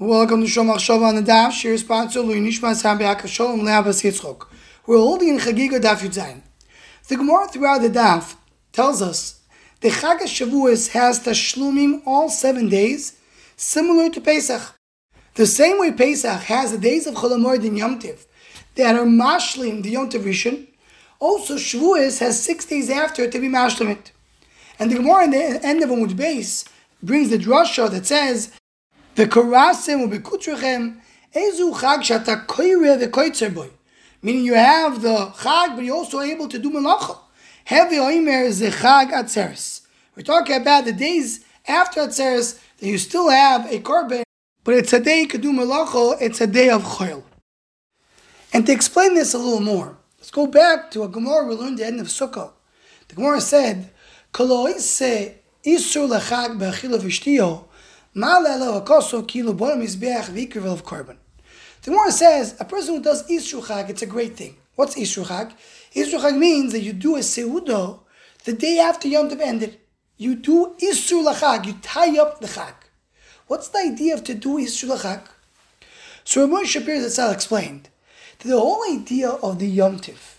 Welcome to Shomach Shova on the Daf. Shir sponsor Lui Nishmas Shalom Leabas Yitzchok. We're holding in Chagiga Daf Yudzayin. The Gemara throughout the Daf tells us the Chag Shavuos has Tashlumim all seven days, similar to Pesach. The same way Pesach has the days of Cholamord and Yom Tiv that are mashlim the Yom Tiv Rishon, also Shavuos has six days after to be mashlim it. And the Gemara in the end of Amud base brings the drasha that says V'korasem u'bekutrechem ezu chag shata koire v'koitzer boy. Meaning you have the chag, but you're also able to do melacha. Heavy oimer is the chag atzeres. We're talking about the days after atzeres that you still have a korban, but it's a day you could do melacha, it's a day of choil. And to explain this a little more, let's go back to a Gemara we learned at the end of Sukkah. The Gemara said, Kolo isur lechag be'achila v'shtiyo the Gemara says a person who does Isru it's a great thing. What's Isru Chag? Isru means that you do a Seudo the day after Yom Tov ended. You do Isru Lachag, you tie up the Chag. What's the idea of to do Isru Lachag? So Ramon Shapir Zatzal explained that the whole idea of the Yom Tiv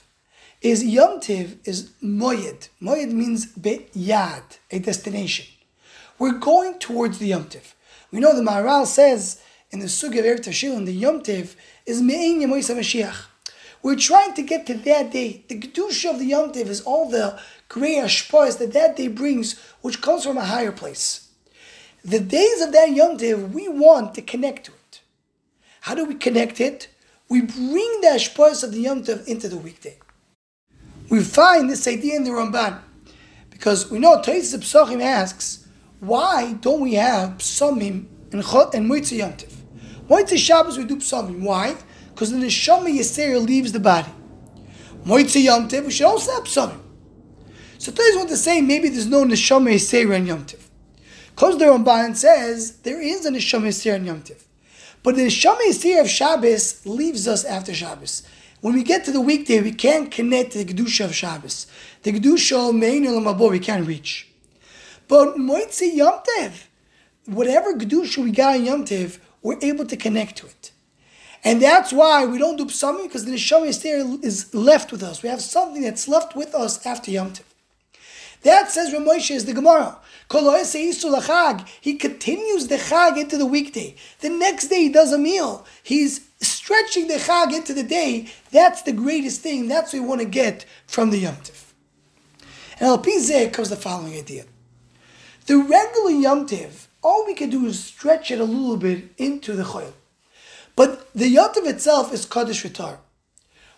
is Yom Tiv is Moyed. Moyed means Yad, a destination. We're going towards the Yom Tiv. We know the Maharal says in the Sugya of Eretz Tashil, the Yom Tiv is Me'in Yemoisa Mashiach. We're trying to get to that day. The Kedusha of the Yom Tiv is all the great ashpahs that that day brings, which comes from a higher place. The days of that Yom Tiv, we want to connect to it. How do we connect it? We bring the ashpahs of the Yom Tiv into the weekday. We find this idea in the Ramban. Because we know Tais Psachim asks, why don't we have psalmim and chot and moitzi yomtiv? Moitzi Shabbos we do psalmim. Why? Because the neshama yisrael leaves the body. Moitzi yomtiv we should also have psalmim. So Today's want to say maybe there's no neshama yisrael in yomtiv. Because the Ramban says there is a neshama yisrael in yomtiv. But the neshama yisrael of Shabbos leaves us after Shabbos. When we get to the weekday, we can't connect to the Kedusha of Shabbos. The Kedusha of Mein we can't reach. But Moitzi Yom Tev, whatever Kedusha we got in Yom Tev, we're able to connect to it. And that's why we don't do Psalmim, because the Neshama is left with us. We have something that's left with us after Yom Tev. That says Ramosha is the Gemara. He continues the Chag into the weekday. The next day he does a meal. He's stretching the Chag into the day. That's the greatest thing. That's what we want to get from the Yom Tiv. And Al comes the following idea. The regular Yom Tiv, all we can do is stretch it a little bit into the Choyl. But the Yom Tiv itself is Kaddish Vitar.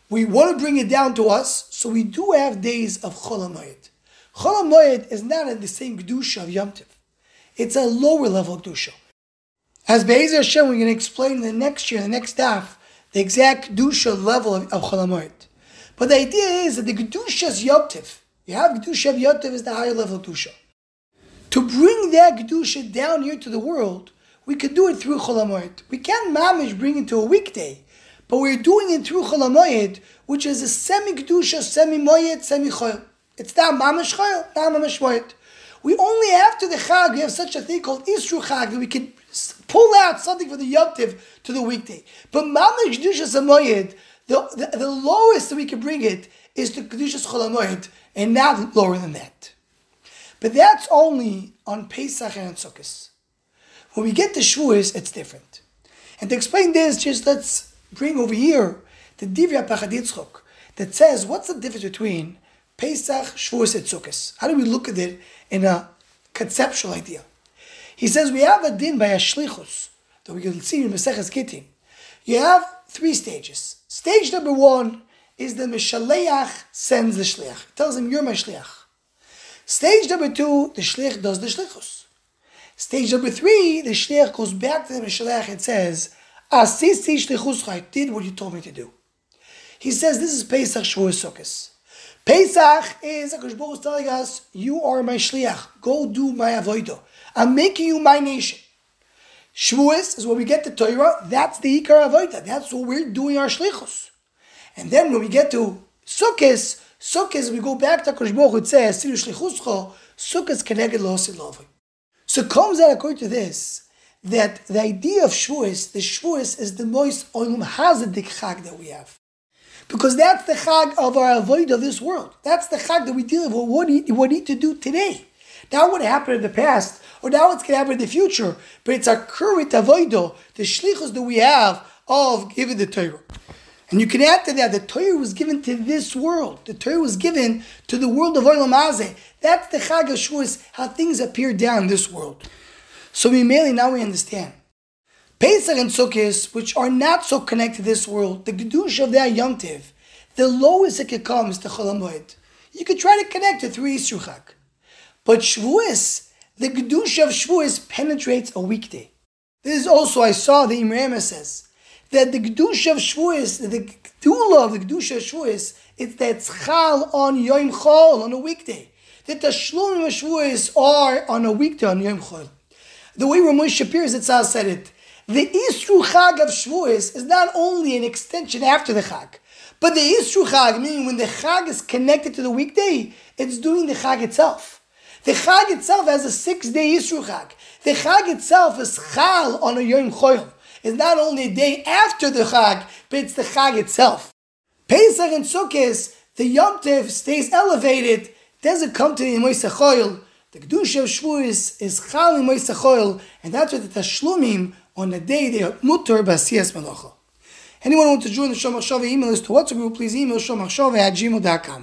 We want to bring it down to us, so we do have days of Chol HaMoyed. Chol is not in the same Kedusha of Yom Tiv. It's a lower level Kedusha. As Be'ezer Hashem, we're going to explain the next year, the next staff, the exact Kedusha level of, of Chol. But the idea is that the Kedusha is Yom Tiv. You have Kedusha of Yom Tiv is the higher level Kedusha. To bring that Kedusha down here to the world, we could do it through Cholamoyed. We can't mamish bring it to a weekday, but we're doing it through Cholamoyed, which is a semi Kedusha, semi Moyed, semi Choyel. It's not mamish Choyel, not mamish Moyed. We only after the Chag, we have such a thing called Isru Chag, that we can pull out something for the Yom to the weekday. But mamish Kedusha Samoyed, the, the, the lowest that we can bring it is to Kedusha Cholamoyed, and not lower than that. But that's only on Pesach and Sukkot. When we get to Shavuos, it's different. And to explain this, just let's bring over here the Divya Pachad Yitzchok that says what's the difference between Pesach, Shavuos, and Sukkot? How do we look at it in a conceptual idea? He says we have a din by a shlichus that we can see in Maseches Gittin. You have three stages. Stage number one is the Mishaleach sends the shliach. Tells him, You're my shliach. Stage number two, the shlich does the shlichus. Stage number three, the shlich goes back to the Mishalech and says, Asisi shlichus I did what you told me to do. He says this is Pesach Shavuos Sukkot. Pesach is Akash Baruch telling us, you are my shliach. Go do my avodah. I'm making you my nation. Shavuos is when we get to Torah. That's the ikar avodah. That's what we're doing our shlichus. And then when we get to Sukkot, Sukkot, we go back to Kosh Baruch it says, Sukkot connected lo Lovi. So it comes out according to this, that the idea of Shavuos, the Shavuos is the most Olam Hazadik Chag that we have. Because that's the Chag of our avoid of this world. That's the Chag that we deal with what we, what we need to do today. Not what happened in the past, or now what's going to happen in the future, but it's our current avoido, the shlichus that we have of giving the Torah. And you can add to that, the Torah was given to this world. The Torah was given to the world of Olam Hazeh. That's the Chag Shavuos, how things appear down this world. So we mainly now we understand. Pesach and Sukkot, which are not so connected to this world, the Gedush of that Yom Tiv, the lowest it could come is the Chol You could try to connect it three Yisruchak. But Shavuos, the Gedush of Shavuos penetrates a weekday. This is also, I saw the Imrama says, that the Gedush of Shavuos, the Gedula of the Gedush of Shavuos, it's that Tzchal on Yom Chol, on a weekday. That the Shlomim of Shavuos are on a weekday, on Yom Chol. The way Ramosh Shapir Zitzal said it, the Isru Chag of Shavuos is not only an extension after the Chag, but the Isru Chag, meaning when the Chag is connected to the weekday, it's doing the Chag itself. The Chag itself has a six-day Isru Chag. The Chag itself is Chal on a Yom Choyel. It's not only a day after the Chag, but it's the Chag itself. Pesach and Sukkot, the Yom Tov stays elevated, doesn't come to the Moishe Choyel. The Kedusha of Shavuos is Chal in Moishe Choyel, and that's what the Tashlumim on the day they are mutter b'asiyas malacha. Anyone want to join the Shomach Shava email list to WhatsApp group, please email shomachshava at gmail.com.